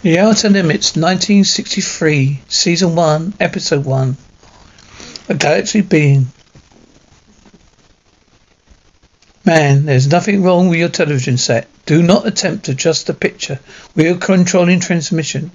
The Outer Limits, 1963, Season 1, Episode 1. A Galaxy Being. Man, there's nothing wrong with your television set. Do not attempt to adjust the picture. We are controlling transmission.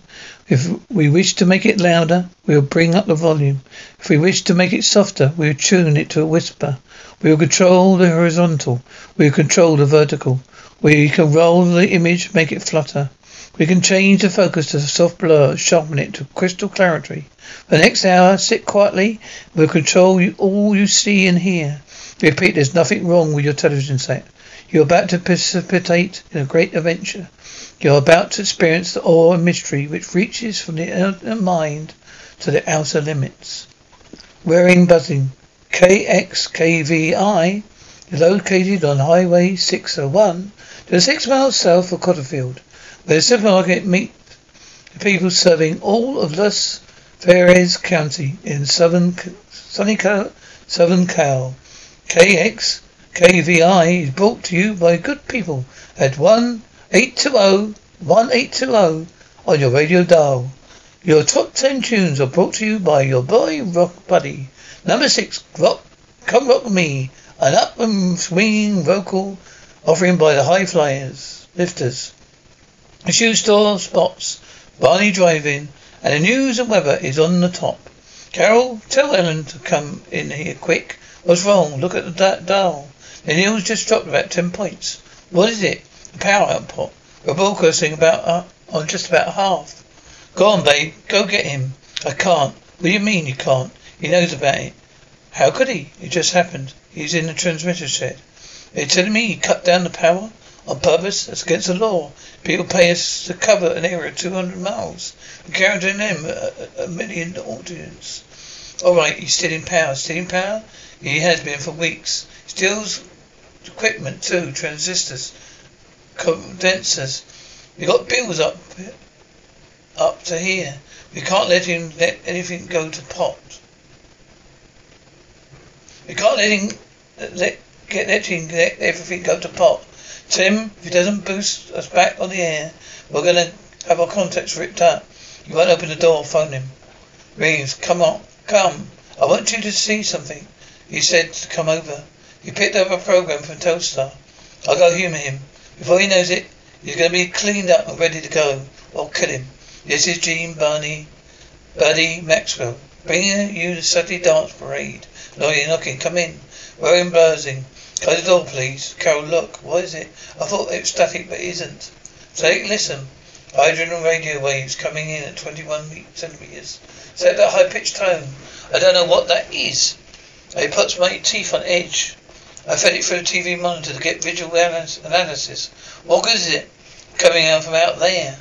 If we wish to make it louder, we will bring up the volume. If we wish to make it softer, we will tune it to a whisper. We will control the horizontal. We will control the vertical. We can roll the image, make it flutter. We can change the focus to soft blur, sharpen it to crystal clarity. For the next hour, sit quietly. We'll control you, all you see and hear. Repeat, there's nothing wrong with your television set. You're about to precipitate in a great adventure. You're about to experience the awe and mystery which reaches from the inner mind to the outer limits. Wearing buzzing. KXKVI is located on Highway 601 just six oh miles south of Cotterfield the supermarket meets the people serving all of Los Verdes County in southern sunny southern Cal. KX KVI is brought to you by good people at 1820 1820 on your radio dial. Your top 10 tunes are brought to you by your boy Rock Buddy. Number 6, Rock, Come Rock Me, an up and swinging vocal offering by the High Flyers, Lifters. A shoe store spots Barney driving, and the news and weather is on the top. Carol, tell Ellen to come in here quick. What's wrong? Look at the dial. The news just dropped about ten points. What is it? Power output. We're broadcasting about uh, on just about half. Go on, babe. Go get him. I can't. What do you mean you can't? He knows about it. How could he? It just happened. He's in the transmitter shed. Are telling me he cut down the power? On purpose? That's against the law. People pay us to cover an area of 200 miles. We're guaranteeing them a, a million audience. All right, he's stealing power. Stealing power? He has been for weeks. Steals equipment too, transistors, condensers. We got bills up up to here. We can't let him let anything go to pot. We can't let him let get let him let everything go to pot. Tim, if he doesn't boost us back on the air, we're gonna have our contacts ripped up. You won't open the door, phone him. Reeves, come on, come. I want you to see something. He said to come over. He picked up a program from Telstar. I'll go humour him. Before he knows it, he's gonna be cleaned up and ready to go. I'll kill him. This is Gene Barney, Buddy Maxwell, bringing you the Saturday dance parade. Lawyer knocking, come in. We're in buzzing. Close the door, please. Carol, look. What is it? I thought it was static, but it isn't. Say, listen. Hydrogen radio waves coming in at 21 centimeters. Set that high-pitched tone. I don't know what that is. It puts my teeth on edge. I fed it through the TV monitor to get visual analysis. What good is it? Coming out from out there.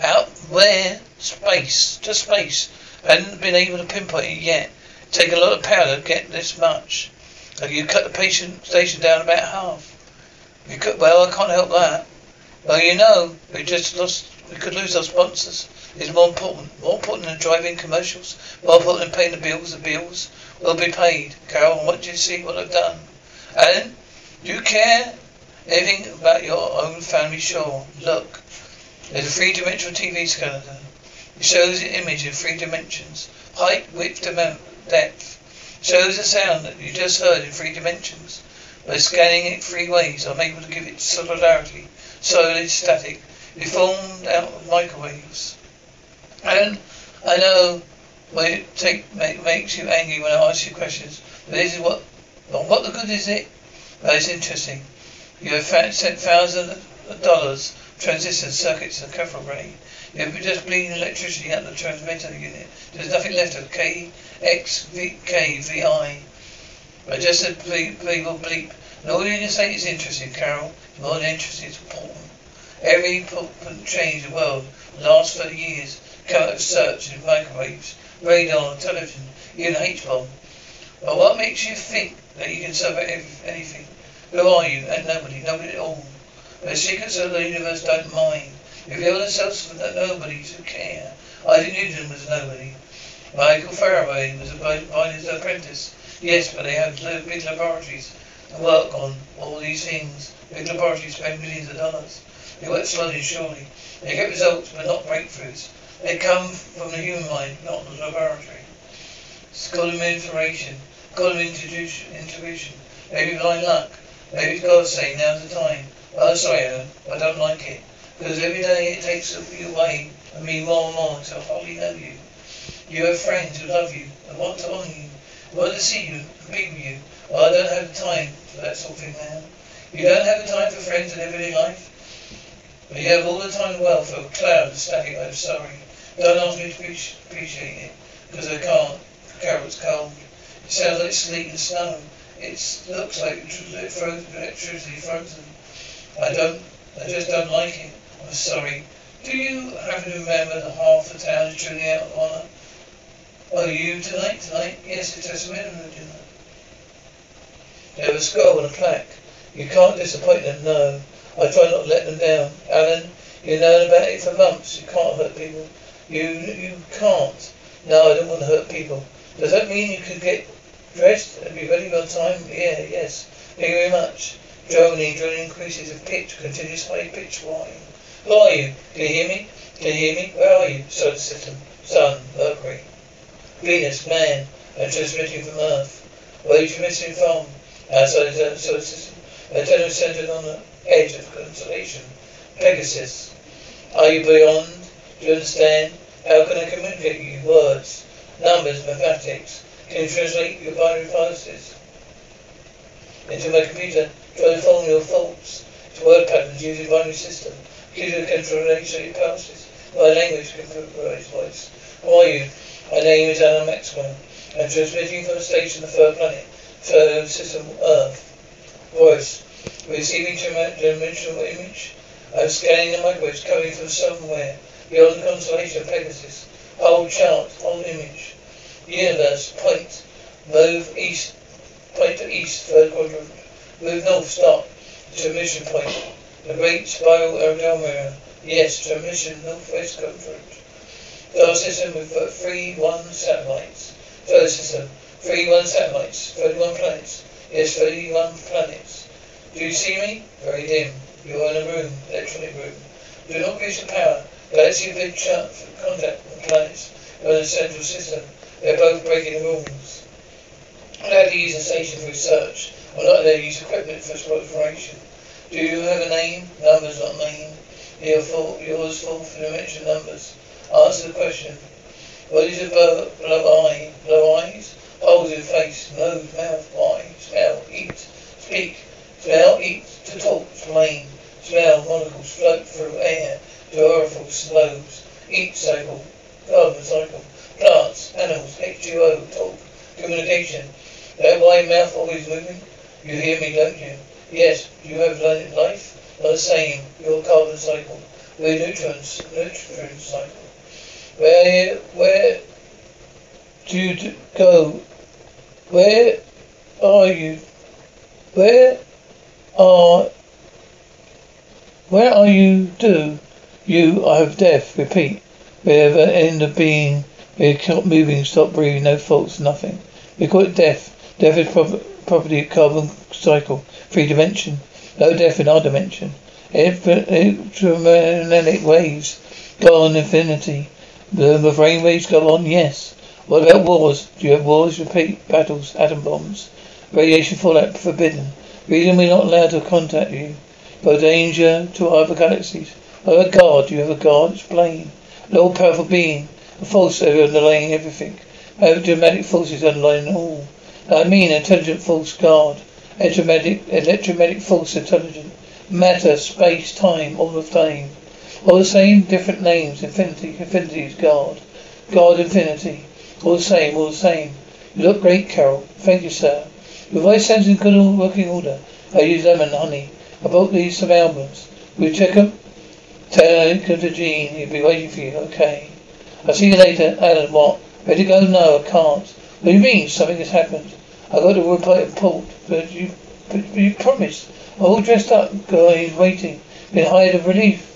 Out there? Space. Just space. I hadn't been able to pinpoint it yet. Take a lot of power to get this much. You cut the patient station down about half. You could, well, I can't help that. Well, you know, we just lost, we could lose our sponsors. It's more important, more important than driving commercials, more important than paying the bills. The bills will be paid. Carol, what do you see what I've done? Alan, do you care anything about your own family? Sure. Look, there's a three-dimensional TV scanner. It shows the image in three dimensions: height, width, depth. Shows the sound that you just heard in three dimensions. By scanning it three ways, I'm able to give it solidarity, solid, static, deformed out of microwaves. And I know when it take, make, makes you angry when I ask you questions, but this is what, well, what the good is it? It's interesting. You have sent thousands of dollars, transistors, circuits, and cathode ray. You have just bleeding electricity out the transmitter unit. There's nothing left of K XVKVI. I just said bleep, bleep. And all you can say is interesting, Carol. More than interesting, it's important. Every important change in the world last 30 years come out of search in microwaves, radar, television, even H-bomb. But what makes you think that you can solve anything? Who are you? And nobody, nobody at all. The secrets of the universe don't mind. Reveal themselves for nobodies who care. Isaac Newton was nobody. Michael Faraday was a Viner's apprentice. Yes, but they have big laboratories. and work on all these things. Big laboratories spend millions of dollars. They work slowly surely. They get results, but not breakthroughs. They come from the human mind, not the laboratory. It's information, got them intuition. Maybe blind luck. Maybe God saying now's the time. Oh, sorry, Alan, I don't like it. Because every day it takes you away and me more and more until I hardly know you. You have friends who love you and want to honour you, want to see you, be with you. Well, I don't have the time for that sort of thing now. You don't have the time for friends in everyday life. But you have all the time the world for a cloud of static. I'm sorry. Don't ask me to appreciate it, because I can't. Carol's cold. It sounds like sleet and snow. It looks like it's electricity frozen. I don't, I just don't like it. I'm sorry. Do you happen to remember that half the town is truly out of honour? Oh, you tonight? Tonight? Yes, it's a minimum dinner. They have a skull and a plaque. You can't disappoint them, no. I try not to let them down. Alan, you know about it for months. You can't hurt people. You you can't. No, I don't want to hurt people. Does that mean you could get dressed and be ready on time? Yeah, yes. Thank you very much. Droning, droning increases of pitch, continuous high pitch whine. Who are you? Can you hear me? Can you hear me? Where are you? Solar system. Sun, Mercury. Venus, man, and transmitting from Earth. Where you transmitting from? Outside the solar uh, system. Antenna centered on the edge of constellation. Pegasus. Are you beyond? Do you understand? How can I communicate you? Words, numbers, mathematics. Can you translate your binary policies into my computer? Try to form your thoughts to word patterns using binary system. Computer can translate your policies. My language computerized voice. Who are you? My name is Alan Maxwell. I'm transmitting from a station on the third planet, third system Earth. Voice. Receiving dimensional image. I'm scanning the microwaves coming from somewhere beyond the constellation of Pegasus. Hold chart, hold image. Universe, point. Move east, point to east, third quadrant. Move north, stop. Transmission point. The great spiral Andromeda. Yes, transmission northwest quadrant. Solar system with three one satellites. Solar system, three one satellites, thirty-one planets. Yes, thirty-one planets. Do you see me? Very dim. You are in a room, electronic room. Do not use the power. Galaxy big chart contact with the planets. You are in the central system. They're both breaking the rules. Allowed to use a station for research. I'm not allowed to use equipment for exploration. Do you have a name? Numbers, not name. Your full, yours fourth dimension numbers. Answer the question. What is a blow, blow eye? Blow eyes? Holes in face, nose, mouth, eye, smell, eat, speak. Smell, eat, to talk, explain. Smell, molecules float through air to aerophil slopes. Eat cycle, carbon cycle. Plants, animals, H2O, talk, communication. That why mouth always moving? You hear me, don't you? Yes, you have life. Not the same. Your carbon cycle. We're neutrons, neutron cycle. Where, where do you go? Where are you? Where are where are you do? You I have death, repeat. An end of being we stop moving, stop breathing, no faults, nothing. We call it death. Death is pro- property of carbon cycle, three dimension. No death in our dimension. Electromagnetic waves go on infinity. The brain waves go on, yes. What about wars? Do you have wars? Repeat. Battles, atom bombs. Radiation fallout forbidden. Reason we're not allowed to contact you. For danger to other galaxies. Oh, a God. Do you have a God. Explain. An all-powerful being. A force underlying everything. Have dramatic forces underlying all. I mean intelligent force God. Electromagnetic, electromagnetic force intelligent. Matter, space, time, all the same. All the same, different names. Infinity, infinity is God. God, infinity. All the same, all the same. You look great, Carol. Thank you, sir. Your voice sounds in good working order. I use lemon honey. I bought these some albums. Will you check them? Tell him to Jean. He'll be waiting for you. Okay. I'll see you later. Alan, what? Ready to go? No, I can't. What do you mean? Something has happened. I got to report, but you, but you promised. I'm all dressed up. Guy, he's waiting. Been hired of relief.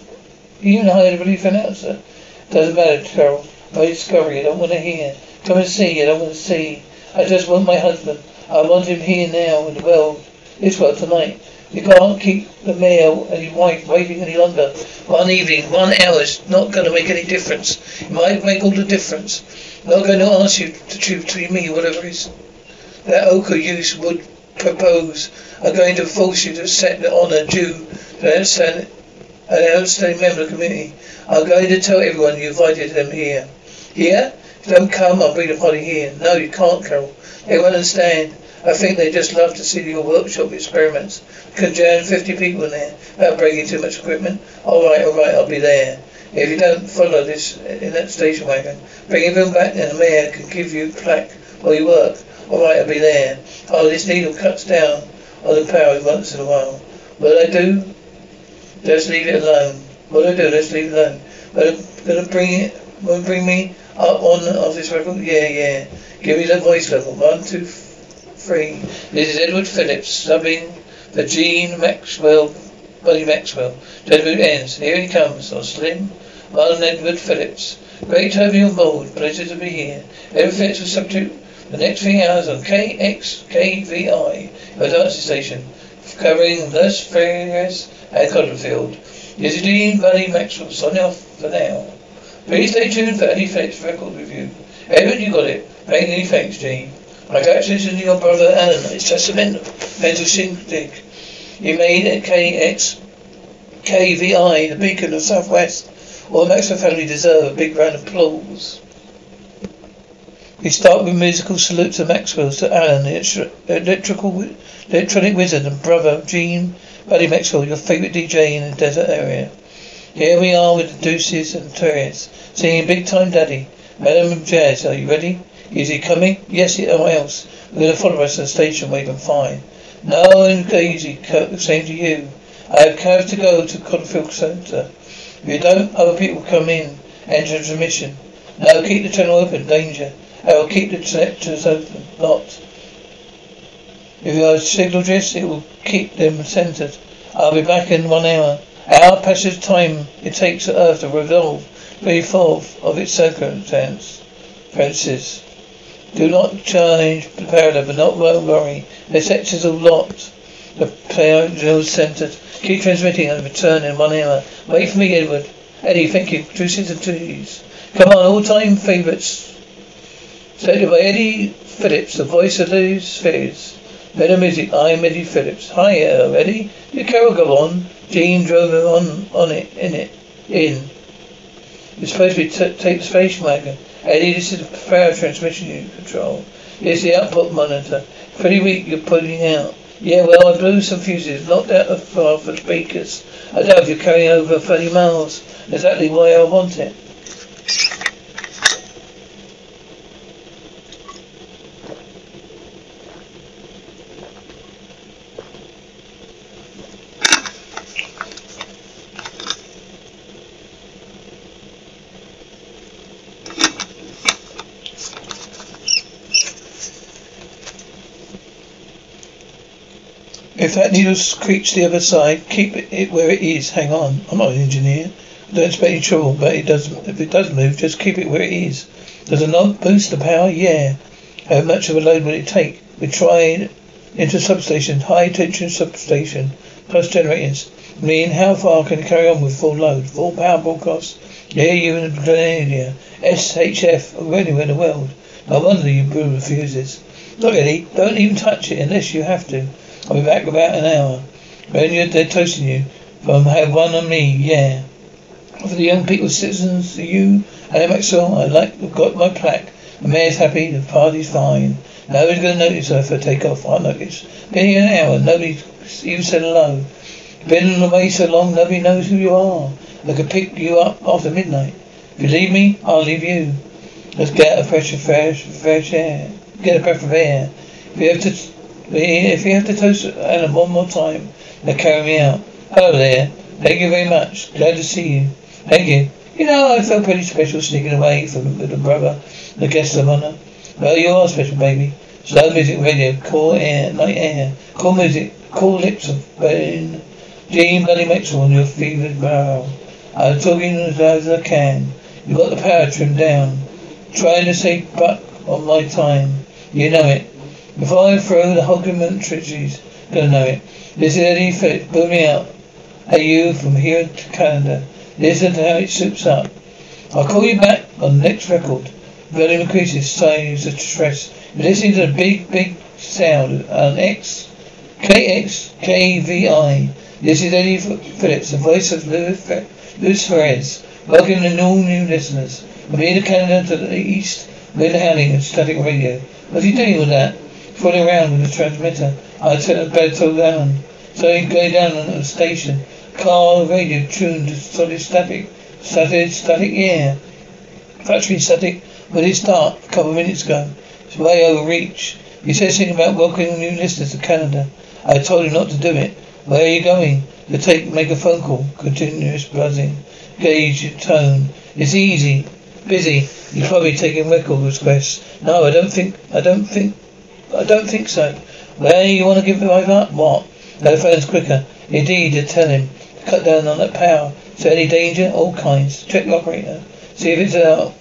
You even hired a relief it. Doesn't matter, Carol. My discovery. I don't want to hear. Come and see. I don't want to see. I just want my husband. I want him here now in the world. This world tonight. You can't keep the mayor and your wife waiting any longer. One evening, one hour is not going to make any difference. It might make all the difference. I'm not going to ask you to choose between me, whatever is that ochre use would propose. I'm going to force you to accept the honour due to an outstanding, an outstanding member of the community. I'm going to tell everyone you invited them here. Here? If you don't come, I'll bring the party here. No, you can't, Carol. They won't understand. I think they just love to see your workshop experiments. Can jam 50 people in there without breaking too much equipment. All right, all right, I'll be there. If you don't follow this in that station wagon, bring everyone back and the mayor can give you plaque while you work. All right, I'll be there. Oh, this needle cuts down on the power once in a while. What I do? Just leave it alone. What I do? Just leave it alone. But I'm gonna bring it. Will bring me up on of this record? Yeah, yeah. Give me the voice level. One, two, three. This is Edward Phillips subbing for Gene Maxwell, Buddy Maxwell. Debut ends. Here he comes on Slim. Marlon Edward Phillips. Great to have you on board. Pleasure to be here. Phillips will substitute the next three hours on KXKVI, your dancing station, covering Las Vegas and Cottonfield. This is Gene Buddy Maxwell signing off for now. Please stay tuned for any Phillips record review. Edward, you got it. Many thanks, Gene. Congratulations to your brother Alan. It's just a mental, shindig. You made it KX KVI, the beacon of Southwest. All the Maxwell family deserve a big round of applause. We start with musical salute to Maxwell, to Alan, the electrical, electronic wizard and brother Gene, Buddy Maxwell, your favourite DJ in the desert area. Here we are with the Deuces and Terriers, singing Big Time Daddy. Madam and Jazz, are you ready? Is he coming? Yes, he, or else. We're going to follow us to the station where you can find. No, easy, same to you. I have cabs to go to Cottonfield Centre. If you don't, other people come in. Enter the mission. No, keep the tunnel open. Danger. I will keep the sectors open. Locked. If you are signal it will keep them centered. I'll be back in one hour. Our passage time it takes the Earth to revolve very forth of its circumstance. Francis. Do not change the paradigm, but not worry. The sectors are locked. The player is centered. Keep transmitting and return in one hour. Wait for me, Edward. Eddie, thank you. Two Juices and trees. Come on, all-time favourites. Stated by Eddie Phillips, the voice of the spheres. Better music. I'm Eddie Phillips. Hi, uh, Eddie. Did Carol go on? Gene drove him on, on it, in it, in. You're supposed to be t- take the station wagon. Eddie, this is the power transmission control. It's the output monitor. Pretty weak you're putting out. Yeah, well, I blew some fuses, knocked out the far for speakers. I doubt if you're carrying over 30 miles. Exactly why I want it. If that needle creeps the other side, keep it where it is. Hang on. I'm not an engineer. I don't expect any trouble, but it doesn't. If it does move, just keep it where it is. Does it not boost the power? Yeah. How much of a load will it take? We tried into substation, high tension substation, plus generators. Mean, how far can it carry on with full load? Full power broadcast? Yeah, you in Grenadier. SHF, anywhere in the world. No wonder you blew the fuses. Look, Eddie, don't even touch it unless you have to. I'll be back about an hour. When you're they're toasting you. From have one on me, yeah. For the young people, citizens, you, and Maxwell, I like I've got my plaque. The mayor's happy, the party's fine. Nobody's gonna notice if I take off. I notice. Been here an hour, nobody even said hello. Been away so long, nobody knows who you are. I could pick you up after midnight. If you leave me, I'll leave you. Let's get a fresh, fresh, fresh air. Get a breath of air. If you have to if you have to toast Alan one more time, then carry me out. Hello there. Thank you very much. Glad to see you. Thank you. You know, I felt pretty special sneaking away from the brother, the guest of honor. Well, you are special, baby. Slow music radio, cool air, night air, cool music, cool lips of burn. Gene Buddy Maxwell on your fevered brow. I'm talking as loud as I can. You've got the power trimmed down. Trying to save buck on my time. You know it. Before I throw the argument treaties, gonna know it. This is Eddie Phillips, booming out. Hey you, from here to Canada. Listen to how it soups up. I'll call you back on the next record. Volume increases, size of stress. You're listening to the big, big sound on X. This is Eddie Phillips, the voice of Luis Perez. Welcome to all new listeners. From here to Canada to the east, we're Howling and Static Radio. What's he doing with that? Fooling around with the transmitter. I tell the bed to down. So he'd go down on the station. Car radio tuned to solid static. Static, static, yeah. Factory static. When it start? A couple of minutes ago. It's way over reach. He said something about welcoming new listeners to Canada. I told him not to do it. Where are you going? To take, make a phone call. Continuous buzzing. Gauge your tone. It's easy. Busy. You're probably taking record requests. No, I don't think, I don't think, I don't think so. Where you want to give it up? What? Telephone's quicker. Indeed, to tell him. To cut down on that power. There any danger? All kinds. Check the operator. See if it's out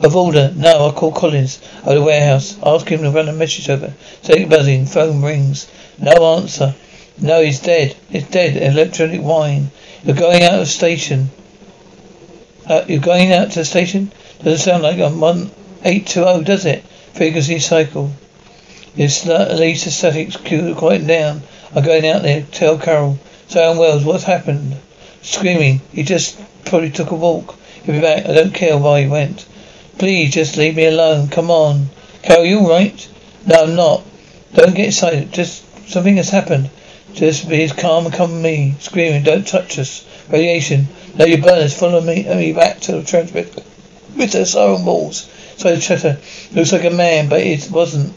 of order. No, I'll call Collins of the warehouse. Ask him to run a message over. Say buzzing. Phone rings. No answer. No, he's dead. He's dead. Electronic wine. You're going out of station. Uh, you're going out to the station? Doesn't sound like a one eight two oh, does it? Frequency cycle. It's Lisa statics quite down. I'm going out there. Tell Carol. Sound Wells, what's happened? Screaming. He just probably took a walk. He'll be back. I don't care why he went. Please, just leave me alone. Come on. Carol, you alright? No, I'm not. Don't get excited. Just something has happened. Just be as calm and come with me. Screaming, don't touch us. Radiation. Now you burners. Follow me, and me back to the transmitter. With the siren balls. So the chatter. Looks like a man, but it wasn't.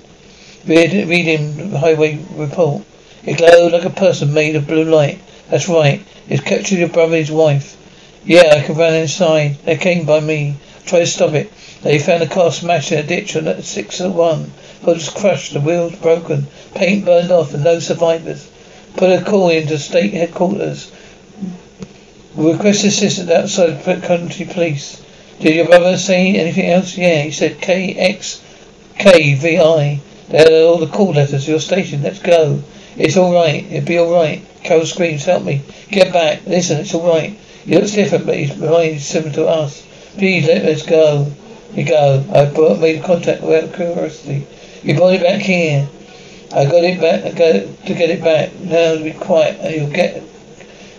Read, reading the highway report. It glowed like a person made of blue light. That's right. It's captured your brother's wife. Yeah, I can run inside. They came by me. Try to stop it. They found a car smashed in a ditch on that 601. was crushed, the wheels broken, paint burned off, and no survivors. Put a call into state headquarters. Request assistance outside country police. Did your brother say anything else? Yeah, he said KXKVI. They're all the call letters to your station. Let's go. It's all right. It'll be all right. Carol screams, help me. Get back. Listen, it's all right. He looks different, but he's behind similar to us. Please let us go. You go. I brought, made contact without curiosity. You brought it back here. I got it back. I got to get it back. Now be quiet, and you'll get,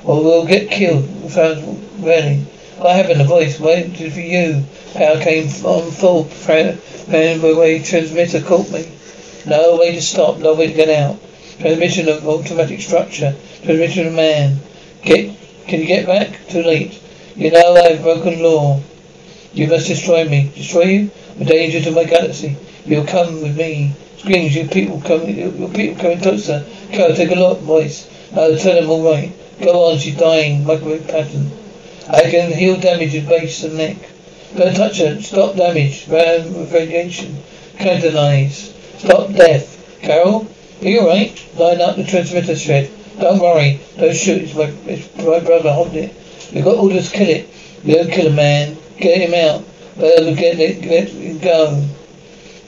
or we'll get killed. Sounds really. What happened? The voice waited for you. Power came on full. Found my way transmitter caught me. No way to stop. No way to get out. Transmission of automatic structure. Transmission of man. Get. Can you get back? Too late. You know I've broken law. You must destroy me. Destroy you? A danger to my galaxy. You'll come with me. Screams, you people coming, your people coming closer. Go, take a look, voice. No, tell them all right. Go on, she's dying. Microwave pattern. I can heal damage in base and neck. Don't touch her. Stop damage. Ram radiation. Catalyze. Stop death. Carol, are you alright? Line up the transmitter shed. Don't worry. Don't shoot. It's my, it's my brother. Hold it. We've got orders to kill it. You don't kill a man. Get him out. Better get it, let him go.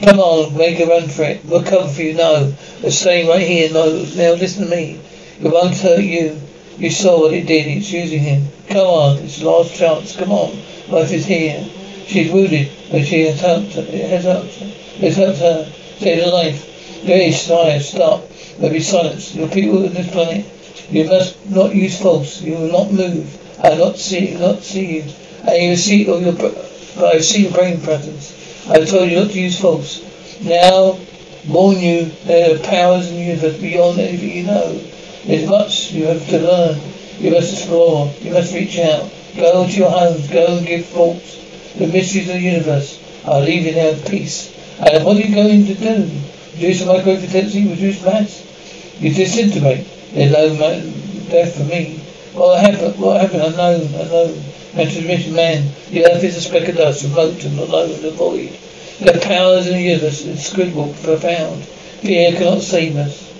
Come on, make a run for it. We'll cover for you, no. We're staying right here, no. Now listen to me. It won't hurt you. You saw what it did. It's using him. Come on, it's the last chance. Come on. Life is here. She's wounded, but she has helped It has helped her. It has helped her. Save her life. Very sire, stop. There be silence. Your people on this planet. You must not use false. You will not move. I will not see not see you. I will see all your but I see your brain patterns. I told you not to use false. Now, warn you, there are powers in the universe beyond anything you know. There's much you have to learn. You must explore. You must reach out. Go to your homes. Go and give thoughts the mysteries of the universe. You there in peace. And what are you going to do? Reduce the microwave intensity? Reduce mass? You disintegrate. There's no death for me. What happened? What happened? Unknown. Unknown and transmission man. The earth is a speck of dust, remote and alone in the void. The powers in the universe inscrutable, profound. Fear cannot save us.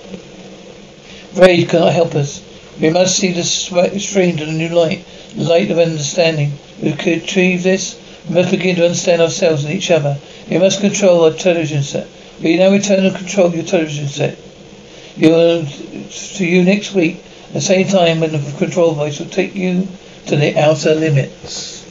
Rage cannot help us. We must see the stream to the new light, the light of understanding. We could achieve this. We must begin to understand ourselves and each other. We must control our television set. We now return and control your television set. You will to you next week, at the same time when the control voice will take you to the outer limits.